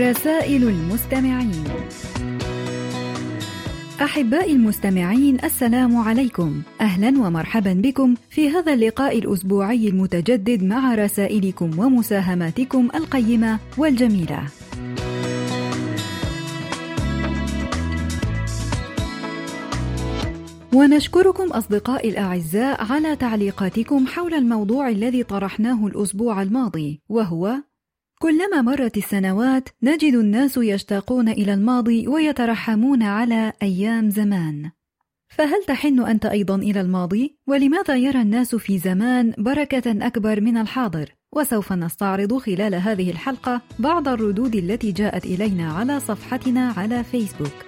رسائل المستمعين. أحبائي المستمعين السلام عليكم. أهلا ومرحبا بكم في هذا اللقاء الأسبوعي المتجدد مع رسائلكم ومساهماتكم القيمة والجميلة. ونشكركم أصدقائي الأعزاء على تعليقاتكم حول الموضوع الذي طرحناه الأسبوع الماضي وهو كلما مرت السنوات نجد الناس يشتاقون إلى الماضي ويترحمون على أيام زمان فهل تحن أنت أيضا إلى الماضي؟ ولماذا يرى الناس في زمان بركة أكبر من الحاضر؟ وسوف نستعرض خلال هذه الحلقة بعض الردود التي جاءت إلينا على صفحتنا على فيسبوك.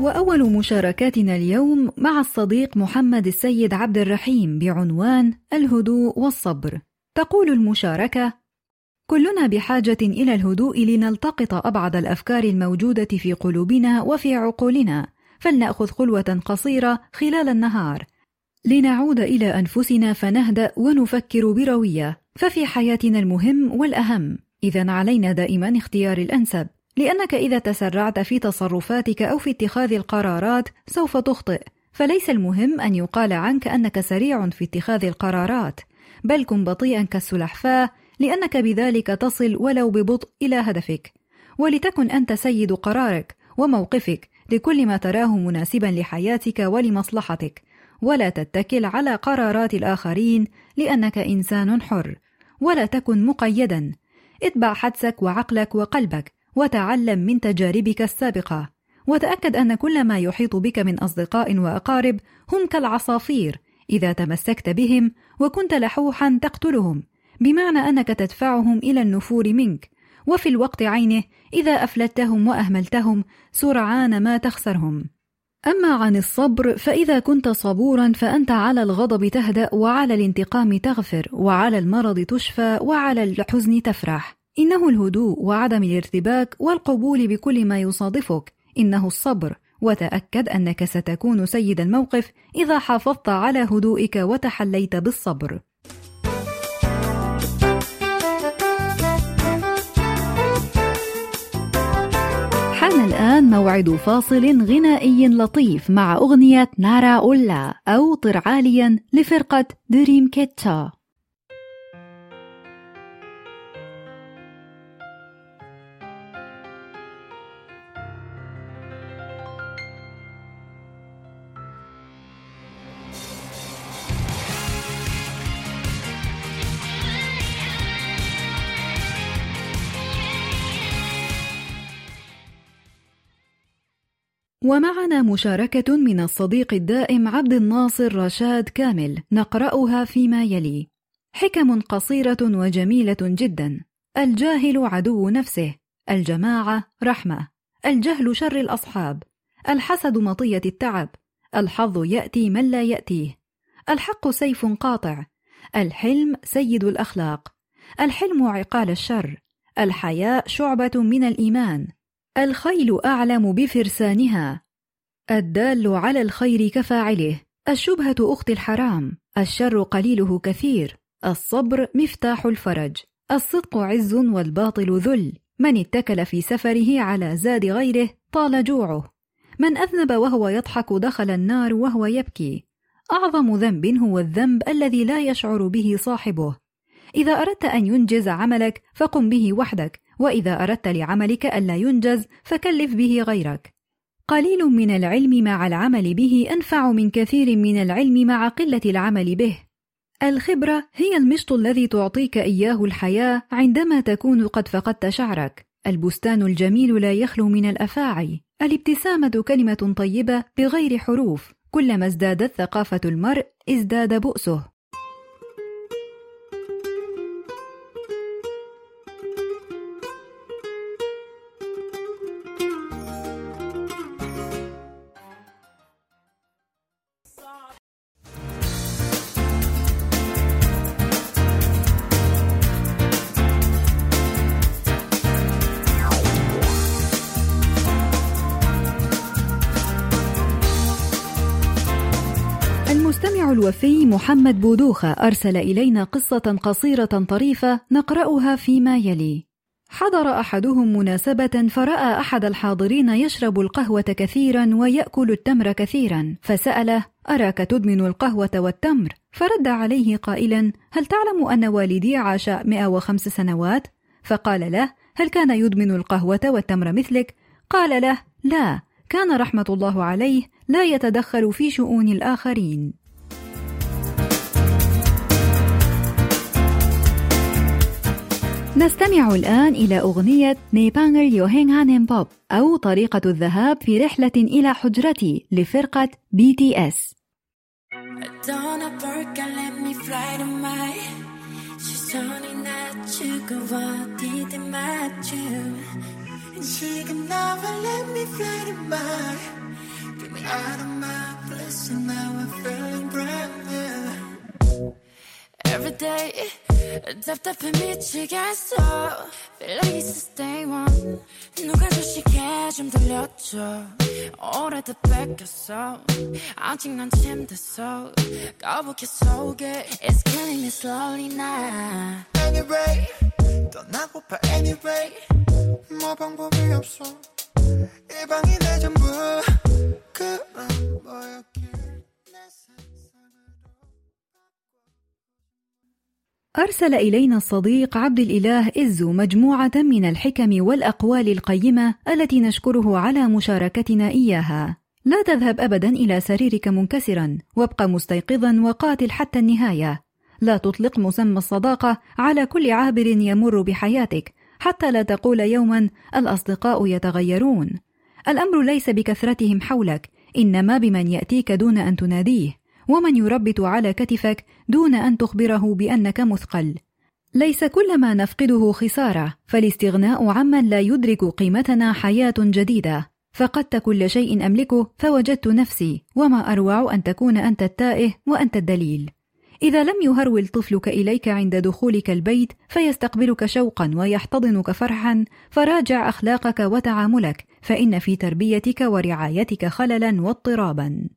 وأول مشاركاتنا اليوم مع الصديق محمد السيد عبد الرحيم بعنوان الهدوء والصبر. تقول المشاركة: كلنا بحاجة إلى الهدوء لنلتقط أبعد الأفكار الموجودة في قلوبنا وفي عقولنا، فلنأخذ خلوة قصيرة خلال النهار، لنعود إلى أنفسنا فنهدأ ونفكر بروية، ففي حياتنا المهم والأهم، إذا علينا دائما اختيار الأنسب. لأنك إذا تسرعت في تصرفاتك أو في اتخاذ القرارات سوف تخطئ، فليس المهم أن يقال عنك أنك سريع في اتخاذ القرارات، بل كن بطيئا كالسلحفاة لأنك بذلك تصل ولو ببطء إلى هدفك، ولتكن أنت سيد قرارك وموقفك لكل ما تراه مناسبا لحياتك ولمصلحتك، ولا تتكل على قرارات الآخرين لأنك إنسان حر، ولا تكن مقيدا، اتبع حدسك وعقلك وقلبك. وتعلم من تجاربك السابقة. وتأكد أن كل ما يحيط بك من أصدقاء وأقارب هم كالعصافير إذا تمسكت بهم وكنت لحوحا تقتلهم بمعنى أنك تدفعهم إلى النفور منك. وفي الوقت عينه إذا أفلتهم وأهملتهم سرعان ما تخسرهم. أما عن الصبر فإذا كنت صبورا فأنت على الغضب تهدأ وعلى الانتقام تغفر وعلى المرض تشفى وعلى الحزن تفرح. إنه الهدوء وعدم الارتباك والقبول بكل ما يصادفك. إنه الصبر. وتأكد أنك ستكون سيد الموقف إذا حافظت على هدوئك وتحليت بالصبر. حان الآن موعد فاصل غنائي لطيف مع أغنية نارا أولا أو طر عاليا لفرقة دريم كيتا. ومعنا مشاركة من الصديق الدائم عبد الناصر رشاد كامل نقرأها فيما يلي: حكم قصيرة وجميلة جدا. الجاهل عدو نفسه، الجماعة رحمة، الجهل شر الأصحاب، الحسد مطية التعب، الحظ يأتي من لا يأتيه، الحق سيف قاطع، الحلم سيد الأخلاق، الحلم عقال الشر، الحياء شعبة من الإيمان، الخيل أعلم بفرسانها. الدال على الخير كفاعله. الشبهة أخت الحرام. الشر قليله كثير. الصبر مفتاح الفرج. الصدق عز والباطل ذل. من اتكل في سفره على زاد غيره طال جوعه. من أذنب وهو يضحك دخل النار وهو يبكي. أعظم ذنب هو الذنب الذي لا يشعر به صاحبه. إذا أردت أن ينجز عملك فقم به وحدك. وإذا أردت لعملك ألا ينجز فكلف به غيرك. قليل من العلم مع العمل به أنفع من كثير من العلم مع قلة العمل به. الخبرة هي المشط الذي تعطيك إياه الحياة عندما تكون قد فقدت شعرك. البستان الجميل لا يخلو من الأفاعي. الابتسامة كلمة طيبة بغير حروف. كلما ازدادت ثقافة المرء ازداد بؤسه. الوفي محمد بودوخة أرسل إلينا قصة قصيرة طريفة نقرأها فيما يلي. حضر أحدهم مناسبة فرأى أحد الحاضرين يشرب القهوة كثيرا ويأكل التمر كثيرا، فسأله: أراك تدمن القهوة والتمر، فرد عليه قائلا: هل تعلم أن والدي عاش 105 سنوات؟ فقال له: هل كان يدمن القهوة والتمر مثلك؟ قال له: لا، كان رحمة الله عليه لا يتدخل في شؤون الآخرين. نستمع الآن إلى أغنية 내 방을 여행하는 법 أو طريقة الذهاب في رحلة إلى حجرتي لفرقة بي تي إس. Out of my place and now I'm feeling brand new Every day 답답해 미치겠어 Feel like it's the day one 누가 주식해 좀 들려줘 오래도 뺏겼어 아직 난 침대서 거북이 속에 It's killing me slowly now Anyway 떠나고파 anyway 뭐 방법이 없어 أرسل إلينا الصديق عبد الإله إزو مجموعة من الحكم والأقوال القيمة التي نشكره على مشاركتنا إياها. لا تذهب أبدا إلى سريرك منكسرا، وابق مستيقظا وقاتل حتى النهاية. لا تطلق مسمى الصداقة على كل عابر يمر بحياتك، حتى لا تقول يوما الأصدقاء يتغيرون الأمر ليس بكثرتهم حولك إنما بمن يأتيك دون أن تناديه ومن يربت على كتفك دون أن تخبره بأنك مثقل. ليس كل ما نفقده خسارة فالاستغناء عمن لا يدرك قيمتنا حياة جديدة. فقدت كل شيء أملكه فوجدت نفسي وما أروع أن تكون أنت التائه وأنت الدليل. إذا لم يهرول طفلك إليك عند دخولك البيت فيستقبلك شوقا ويحتضنك فرحا فراجع أخلاقك وتعاملك فإن في تربيتك ورعايتك خللا واضطرابا.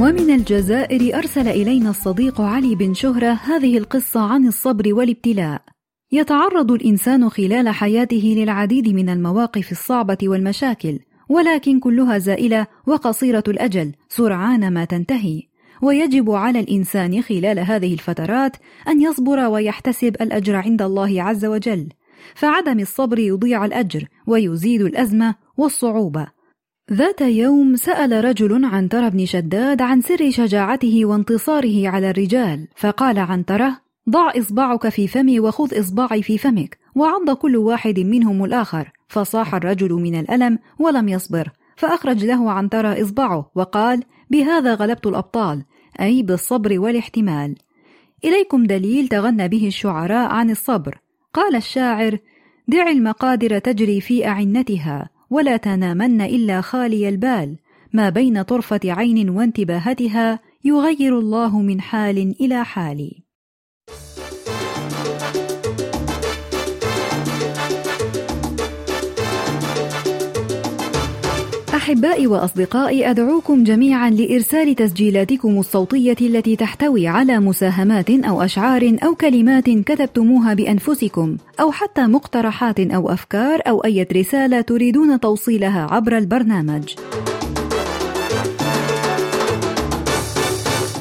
ومن الجزائر أرسل إلينا الصديق علي بن شهرة هذه القصة عن الصبر والابتلاء. يتعرض الإنسان خلال حياته للعديد من المواقف الصعبة والمشاكل ولكن كلها زائلة وقصيرة الأجل سرعان ما تنتهي. ويجب على الإنسان خلال هذه الفترات أن يصبر ويحتسب الأجر عند الله عز وجل. فعدم الصبر يضيع الأجر ويزيد الأزمة والصعوبة. ذات يوم سأل رجل عنتر بن شداد عن سر شجاعته وانتصاره على الرجال فقال عنتره ضع إصبعك في فمي وخذ إصبعي في فمك وعض كل واحد منهم الآخر. فصاح الرجل من الألم ولم يصبر فأخرج له عنترة إصبعه وقال بهذا غلبت الأبطال أي بالصبر والاحتمال. إليكم دليل تغنى به الشعراء عن الصبر. قال الشاعر دع المقادر تجري في أعنتها. ولا تنامن إلا خالي البال. ما بين طرفة عين وانتباهتها يغير الله من حال إلى حال. أحبائي وأصدقائي أدعوكم جميعا لإرسال تسجيلاتكم الصوتية التي تحتوي على مساهمات أو أشعار أو كلمات كتبتموها بأنفسكم أو حتى مقترحات أو أفكار أو أي رسالة تريدون توصيلها عبر البرنامج.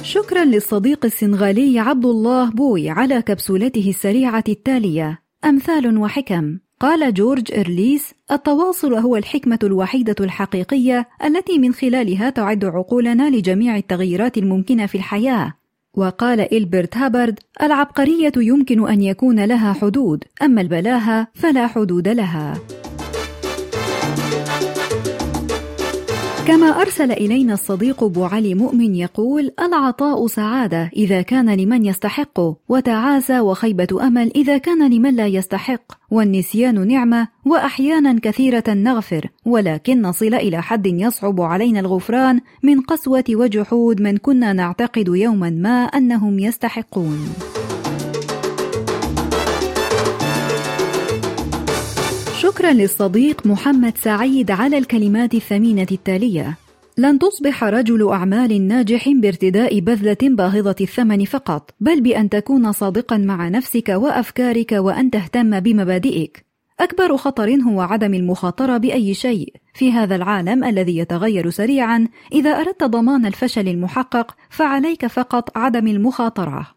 شكرا للصديق السنغالي عبد الله بوي على كبسولته السريعة التالية أمثال وحكم قال جورج إرليس: التواصل هو الحكمة الوحيدة الحقيقية التي من خلالها تعد عقولنا لجميع التغييرات الممكنة في الحياة. وقال إلبرت هابرد: العبقرية يمكن أن يكون لها حدود، أما البلاهة فلا حدود لها. كما أرسل إلينا الصديق أبو علي مؤمن يقول: العطاء سعادة إذا كان لمن يستحقه، وتعاسى وخيبة أمل إذا كان لمن لا يستحق، والنسيان نعمة، وأحيانا كثيرة نغفر، ولكن نصل إلى حد يصعب علينا الغفران من قسوة وجحود من كنا نعتقد يوما ما أنهم يستحقون. شكرا للصديق محمد سعيد على الكلمات الثمينة التالية لن تصبح رجل أعمال ناجح بارتداء بذلة باهظة الثمن فقط، بل بأن تكون صادقا مع نفسك وأفكارك وأن تهتم بمبادئك. أكبر خطر هو عدم المخاطرة بأي شيء في هذا العالم الذي يتغير سريعا، إذا أردت ضمان الفشل المحقق فعليك فقط عدم المخاطرة.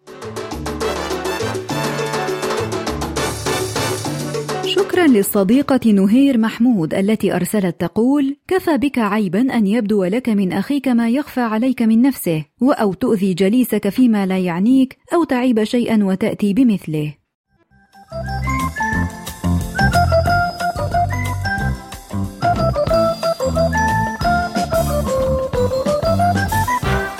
شكرا للصديقة نهير محمود التي أرسلت تقول: كفى بك عيبا أن يبدو لك من أخيك ما يخفى عليك من نفسه، أو تؤذي جليسك فيما لا يعنيك، أو تعيب شيئا وتأتي بمثله.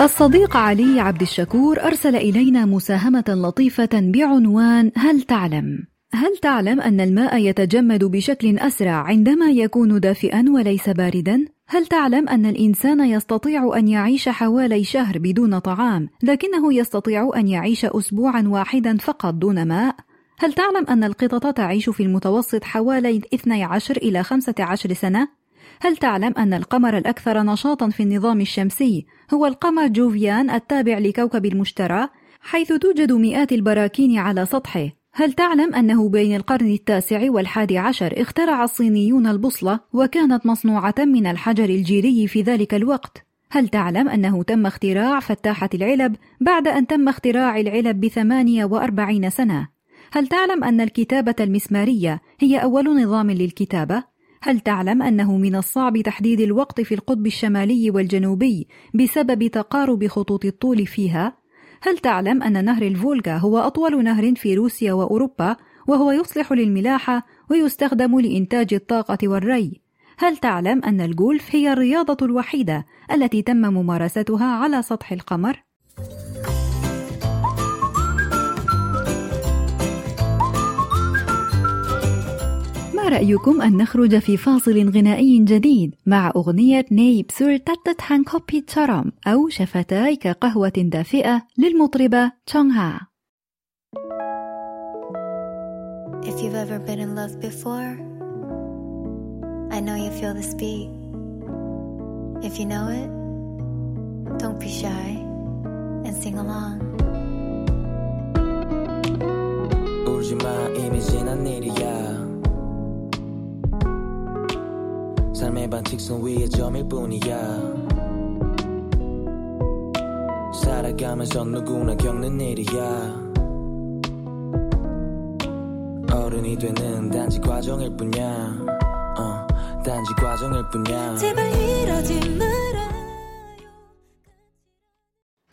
الصديق علي عبد الشكور أرسل إلينا مساهمة لطيفة بعنوان هل تعلم؟ هل تعلم أن الماء يتجمد بشكل أسرع عندما يكون دافئا وليس باردا؟ هل تعلم أن الإنسان يستطيع أن يعيش حوالي شهر بدون طعام، لكنه يستطيع أن يعيش أسبوعا واحدا فقط دون ماء؟ هل تعلم أن القطط تعيش في المتوسط حوالي 12 إلى 15 سنة؟ هل تعلم أن القمر الأكثر نشاطا في النظام الشمسي هو القمر جوفيان التابع لكوكب المشتري، حيث توجد مئات البراكين على سطحه هل تعلم أنه بين القرن التاسع والحادي عشر اخترع الصينيون البوصلة وكانت مصنوعة من الحجر الجيري في ذلك الوقت؟ هل تعلم أنه تم اختراع فتاحة العلب بعد أن تم اختراع العلب بثمانية وأربعين سنة؟ هل تعلم أن الكتابة المسمارية هي أول نظام للكتابة؟ هل تعلم أنه من الصعب تحديد الوقت في القطب الشمالي والجنوبي بسبب تقارب خطوط الطول فيها؟ هل تعلم أن نهر الفولغا هو أطول نهر في روسيا وأوروبا وهو يصلح للملاحة ويستخدم لإنتاج الطاقة والري؟ هل تعلم أن الجولف هي الرياضة الوحيدة التي تم ممارستها على سطح القمر؟ رأيكم أن نخرج في فاصل غنائي جديد مع أغنية نيب سور تاتت هانكوبي تشارم أو شفتاي كقهوة دافئة للمطربة تشونغ If you've ever been in love before, I know you feel this beat. If you know it, don't be shy and sing along. 울지 마 이미 지난 일이야 삶의 반칙선 위에 점일 뿐이야 살아가면서 누구나 겪는 일이야 어른이 되는 단지 과정일 뿐이야 어, 단지 과정일 뿐이야 제발 이러지 말아요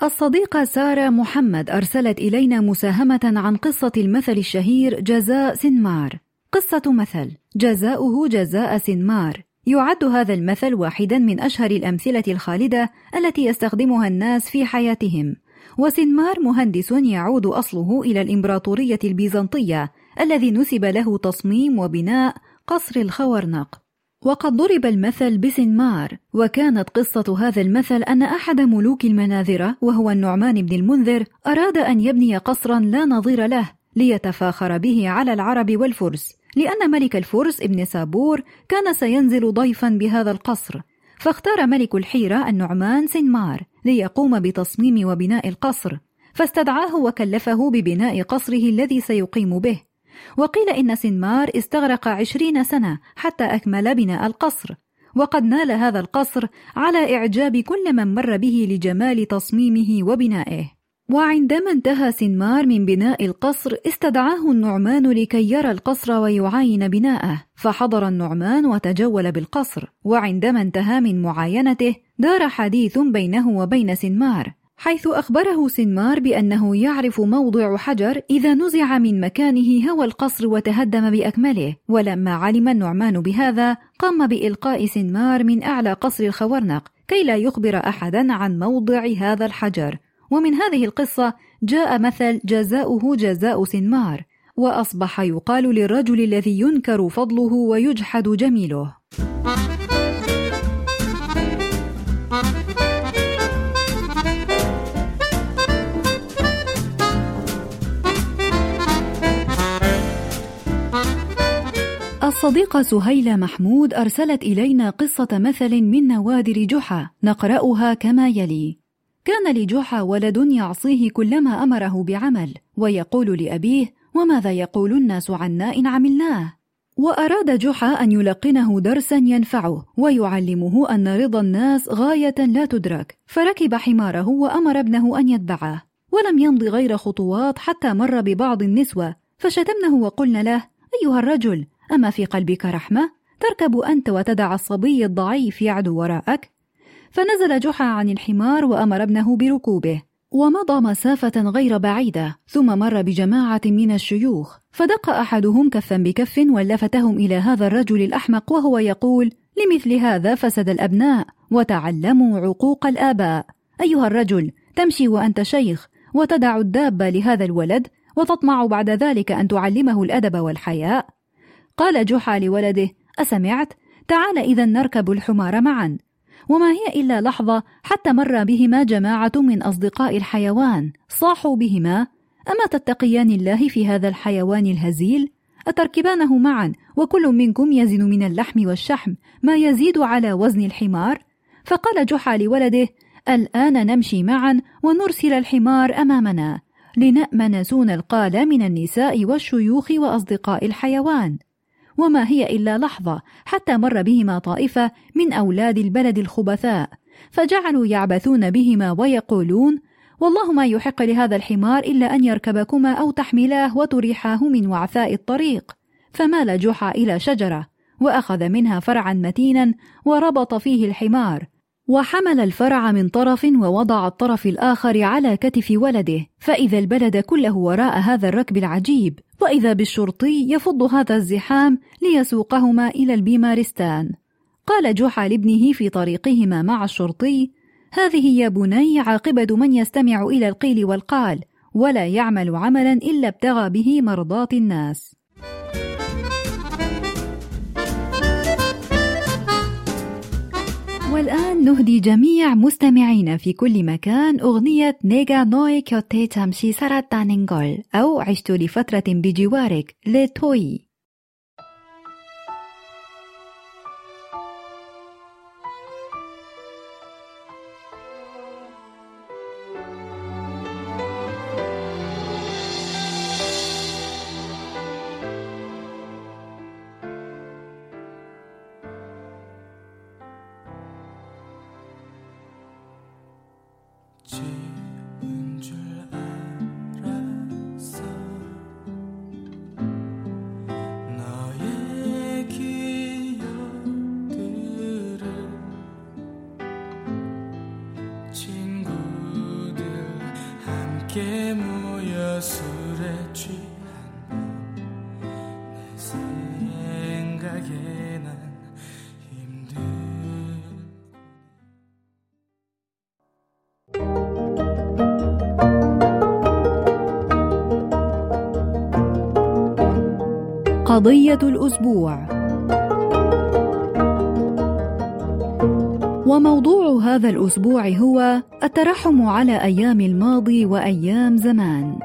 الصديقة سارة محمد أرسلت إلينا مساهمة عن قصة المثل الشهير جزاء سنمار قصة مثل جزاؤه جزاء سنمار يعد هذا المثل واحدا من أشهر الأمثلة الخالدة التي يستخدمها الناس في حياتهم. وسنمار مهندس يعود أصله إلى الإمبراطورية البيزنطية الذي نسب له تصميم وبناء قصر الخورنق. وقد ضرب المثل بسنمار وكانت قصة هذا المثل أن أحد ملوك المناذرة وهو النعمان بن المنذر أراد أن يبني قصرا لا نظير له ليتفاخر به على العرب والفرس. لأن ملك الفرس ابن سابور كان سينزل ضيفا بهذا القصر. فاختار ملك الحيرة النعمان سنمار ليقوم بتصميم وبناء القصر فاستدعاه وكلفه ببناء قصره الذي سيقيم به. وقيل إن سنمار استغرق عشرين سنة حتى أكمل بناء القصر وقد نال هذا القصر على إعجاب كل من مر به لجمال تصميمه وبنائه. وعندما انتهى سنمار من بناء القصر استدعاه النعمان لكي يرى القصر ويعاين بناءه. فحضر النعمان وتجول بالقصر. وعندما انتهى من معاينته دار حديث بينه وبين سنمار حيث أخبره سنمار بأنه يعرف موضع حجر إذا نزع من مكانه هوى القصر وتهدم بأكمله. ولما علم النعمان بهذا قام بإلقاء سنمار من أعلى قصر الخورنق كي لا يخبر أحدا عن موضع هذا الحجر. ومن هذه القصة جاء مثل جزاؤه جزاء سنمار وأصبح يقال للرجل الذي ينكر فضله ويجحد جميله. الصديقة سهيلة محمود أرسلت إلينا قصة مثل من نوادر جحا نقرأها كما يلي: كان لجحا ولد يعصيه كلما أمره بعمل، ويقول لأبيه: وماذا يقول الناس عنا إن عملناه؟ وأراد جحا أن يلقنه درسا ينفعه ويعلمه أن رضا الناس غاية لا تدرك، فركب حماره وأمر ابنه أن يتبعه، ولم يمض غير خطوات حتى مر ببعض النسوة، فشتمنه وقلن له: أيها الرجل، أما في قلبك رحمة؟ تركب أنت وتدع الصبي الضعيف يعدو وراءك؟ فنزل جحا عن الحمار وأمر ابنه بركوبه ومضى مسافة غير بعيدة ثم مر بجماعة من الشيوخ فدق أحدهم كفا بكف ولفتهم إلى هذا الرجل الأحمق وهو يقول لمثل هذا فسد الأبناء وتعلموا عقوق الآباء. أيها الرجل تمشي وأنت شيخ وتدع الدابة لهذا الولد وتطمع بعد ذلك أن تعلمه الأدب والحياء. قال جحا لولده أسمعت؟ تعال إذا نركب الحمار معا. وما هي إلا لحظة حتى مر بهما جماعة من أصدقاء الحيوان. صاحوا بهما. أما تتقيان الله في هذا الحيوان الهزيل؟ أتركبانه معا وكل منكم يزن من اللحم والشحم. ما يزيد على وزن الحمار؟ فقال جحا لولده الآن نمشي معا ونرسل الحمار أمامنا. لنأمن سون القال من النساء والشيوخ وأصدقاء الحيوان. وما هي إلا لحظة حتى مر بهما طائفة من أولاد البلد الخبثاء فجعلوا يعبثون بهما ويقولون والله ما يحق لهذا الحمار إلا أن يركبكما أو تحملاه وتريحاه من وعثاء الطريق. فمال جحا إلى شجرة وأخذ منها فرعا متينا وربط فيه الحمار وحمل الفرع من طرف ووضع الطرف الآخر على كتف ولده فإذا البلد كله وراء هذا الركب العجيب. وإذا بالشرطي يفض هذا الزحام ليسوقهما إلى البيمارستان. قال جحا لابنه في طريقهما مع الشرطي هذه يا بني عاقبة من يستمع إلى القيل والقال ولا يعمل عملا إلا ابتغى به مرضاة الناس. والآن نهدي جميع مستمعينا في كل مكان أغنية نيغا نوي كيوتي تامشي سارات أو عشت لفترة بجوارك لتوي. قضية الأسبوع وموضوع هذا الأسبوع هو الترحم على أيام الماضي وأيام زمان.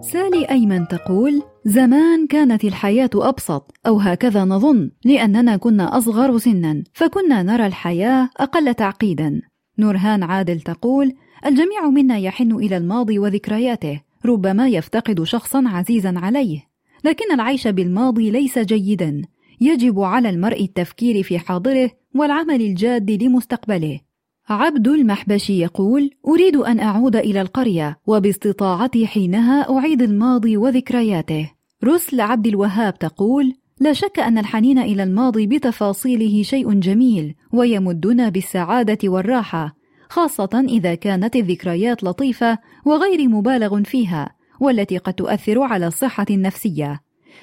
سالي أيمن تقول: زمان كانت الحياة أبسط أو هكذا نظن لأننا كنا أصغر سنا فكنا نرى الحياة أقل تعقيدا نورهان عادل تقول الجميع منا يحن إلى الماضي وذكرياته ربما يفتقد شخصا عزيزا عليه. لكن العيش بالماضي ليس جيدا. يجب على المرء التفكير في حاضره والعمل الجاد لمستقبله. عبد المحبشي يقول أريد أن أعود إلى القرية وباستطاعتي حينها أعيد الماضي وذكرياته. رسل عبد الوهاب تقول لا شك أن الحنين إلى الماضي بتفاصيله شيء جميل ويمدنا بالسعادة والراحة خاصة إذا كانت الذكريات لطيفة وغير مبالغ فيها والتي قد تؤثر على الصحة النفسية.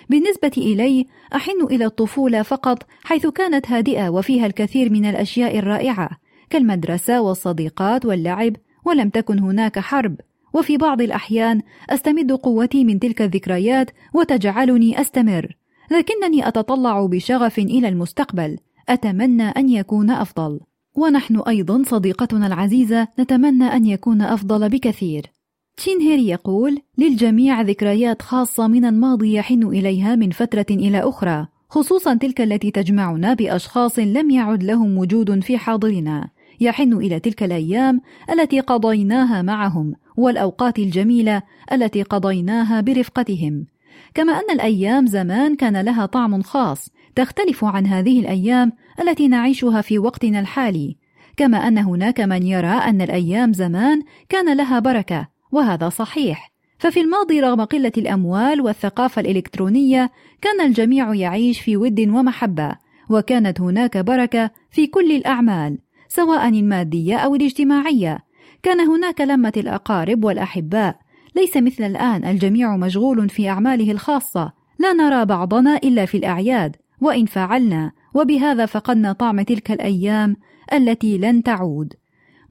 بالنسبة إلي أحن إلى الطفولة فقط حيث كانت هادئة وفيها الكثير من الأشياء الرائعة كالمدرسة والصديقات واللعب ولم تكن هناك حرب. وفي بعض الأحيان أستمد قوتي من تلك الذكريات وتجعلني أستمر. لكنني أتطلع بشغف إلى المستقبل. أتمنى أن يكون أفضل. ونحن أيضا صديقتنا العزيزة نتمنى أن يكون أفضل بكثير. تشين هيري يقول للجميع ذكريات خاصة من الماضي يحن إليها من فترة إلى أخرى خصوصا تلك التي تجمعنا بأشخاص لم يعد لهم وجود في حاضرنا. يحن إلى تلك الأيام التي قضيناها معهم والأوقات الجميلة التي قضيناها برفقتهم. كما أن الأيام زمان كان لها طعم خاص تختلف عن هذه الأيام التي نعيشها في وقتنا الحالي. كما أن هناك من يرى أن الأيام زمان كان لها بركة وهذا صحيح. ففي الماضي رغم قلة الأموال والثقافة الإلكترونية كان الجميع يعيش في ود ومحبة وكانت هناك بركة في كل الأعمال سواء المادية أو الاجتماعية. كان هناك لمة الأقارب والأحباء ليس مثل الآن الجميع مشغول في أعماله الخاصة. لا نرى بعضنا إلا في الأعياد وإن فعلنا وبهذا فقدنا طعم تلك الأيام التي لن تعود.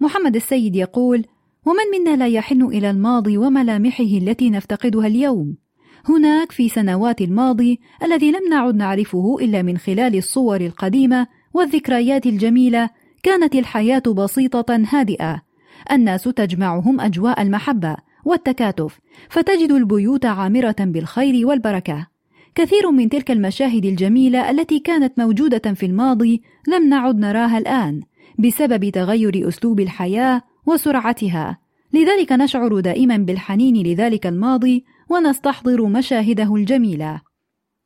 محمد السيد يقول ومن منا لا يحن إلى الماضي وملامحه التي نفتقدها اليوم؟ هناك في سنوات الماضي الذي لم نعد نعرفه إلا من خلال الصور القديمة والذكريات الجميلة كانت الحياة بسيطة هادئة. الناس تجمعهم أجواء المحبة والتكاتف فتجد البيوت عامرة بالخير والبركة. كثير من تلك المشاهد الجميلة التي كانت موجودة في الماضي لم نعد نراها الآن بسبب تغير أسلوب الحياة وسرعتها. لذلك نشعر دائما بالحنين لذلك الماضي ونستحضر مشاهده الجميلة.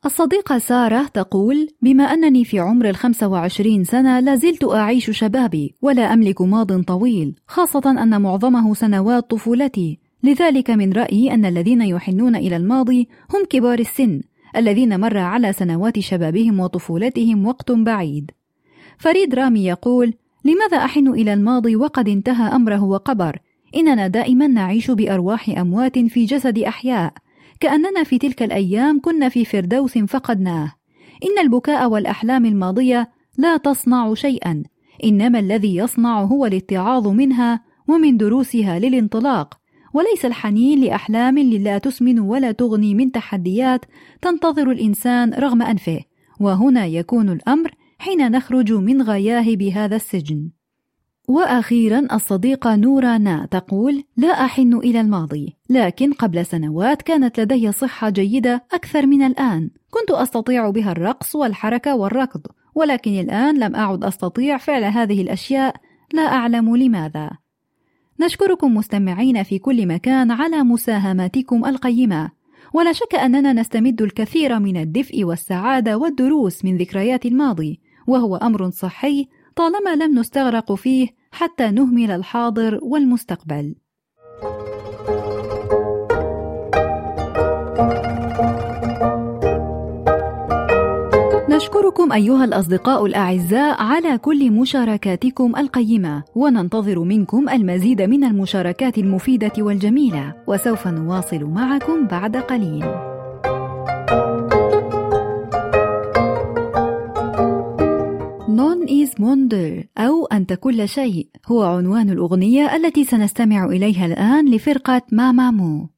الصديقة سارة تقول بما أنني في عمر الخمسة وعشرين سنة لازلت أعيش شبابي ولا أملك ماض طويل خاصة أن معظمه سنوات طفولتي. لذلك من رأيي أن الذين يحنون إلى الماضي هم كبار السن الذين مر على سنوات شبابهم وطفولتهم وقت بعيد. فريد رامي يقول لماذا أحن إلى الماضي وقد انتهى أمره وقبر؟ إننا دائما نعيش بأرواح أموات في جسد أحياء. كأننا في تلك الأيام كنا في فردوس فقدناه. إن البكاء والأحلام الماضية لا تصنع شيئا. إنما الذي يصنع هو الاتعاظ منها ومن دروسها للانطلاق. وليس الحنين لأحلام لا تسمن ولا تغني من تحديات تنتظر الإنسان رغم أنفه وهنا يكون الأمر حين نخرج من غياه بهذا السجن. وأخيرا الصديقة نورا نا تقول لا أحن إلى الماضي لكن قبل سنوات كانت لدي صحة جيدة أكثر من الآن. كنت أستطيع بها الرقص والحركة والركض ولكن الآن لم أعد أستطيع فعل هذه الأشياء. لا أعلم لماذا. نشكركم مستمعين في كل مكان على مساهماتكم القيمة. ولا شك أننا نستمد الكثير من الدفء والسعادة والدروس من ذكريات الماضي وهو أمر صحي طالما لم نستغرق فيه حتى نهمل الحاضر والمستقبل. نشكركم أيها الأصدقاء الأعزاء على كل مشاركاتكم القيمة وننتظر منكم المزيد من المشاركات المفيدة والجميلة وسوف نواصل معكم بعد قليل. 넌 is 뭔들 أو أنت كل شيء هو عنوان الأغنية التي سنستمع إليها الآن لفرقة مامامو.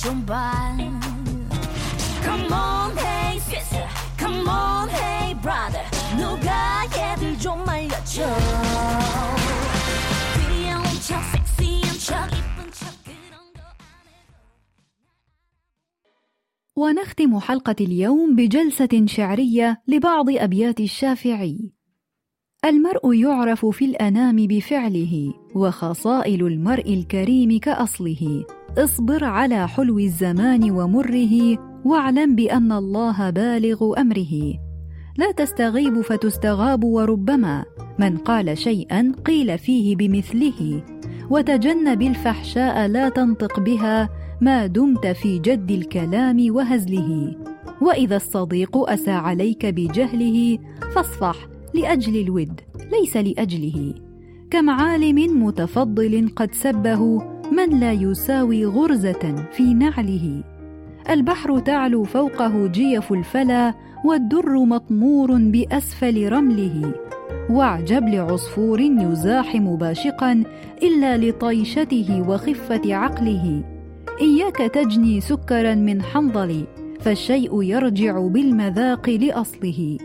좀 봐. Come on, hey sister. Come on, hey brother. 누가 얘들 좀 말려줘. 귀여운 척, 섹시한 척, 이쁜 척 그런 거 ونختم حلقة اليوم بجلسة شعرية لبعض أبيات الشافعي. المرء يعرف في الأنام بفعله، وخصائل المرء الكريم كأصله. اصبر على حلو الزمان ومره واعلم بأن الله بالغ أمره. لا تستغيب فتستغاب وربما من قال شيئا قيل فيه بمثله. وتجنب الفحشاء لا تنطق بها ما دمت في جد الكلام وهزله. وإذا الصديق أسى عليك بجهله فاصفح لأجل الود ليس لأجله. كم عالم متفضل قد سبه من لا يساوي غرزة في نعله. البحر تعلو فوقه جيف الفلا والدر مطمور بأسفل رمله. واعجب لعصفور يزاحم باشقا إلا لطيشته وخفة عقله. إياك تجني سكرا من حنظل فالشيء يرجع بالمذاق لأصله.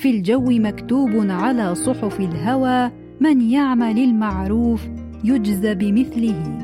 في الجو مكتوب على صحف الهوى من يعمل المعروف يجزى بمثله.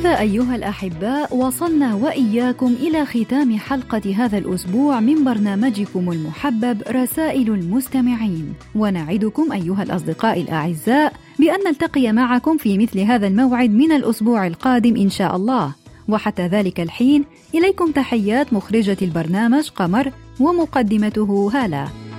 هكذا أيها الأحباء وصلنا وإياكم إلى ختام حلقة هذا الأسبوع من برنامجكم المحبب رسائل المستمعين. ونعدكم أيها الأصدقاء الأعزاء بأن نلتقي معكم في مثل هذا الموعد من الأسبوع القادم إن شاء الله. وحتى ذلك الحين إليكم تحيات مخرجة البرنامج قمر ومقدمته هالة.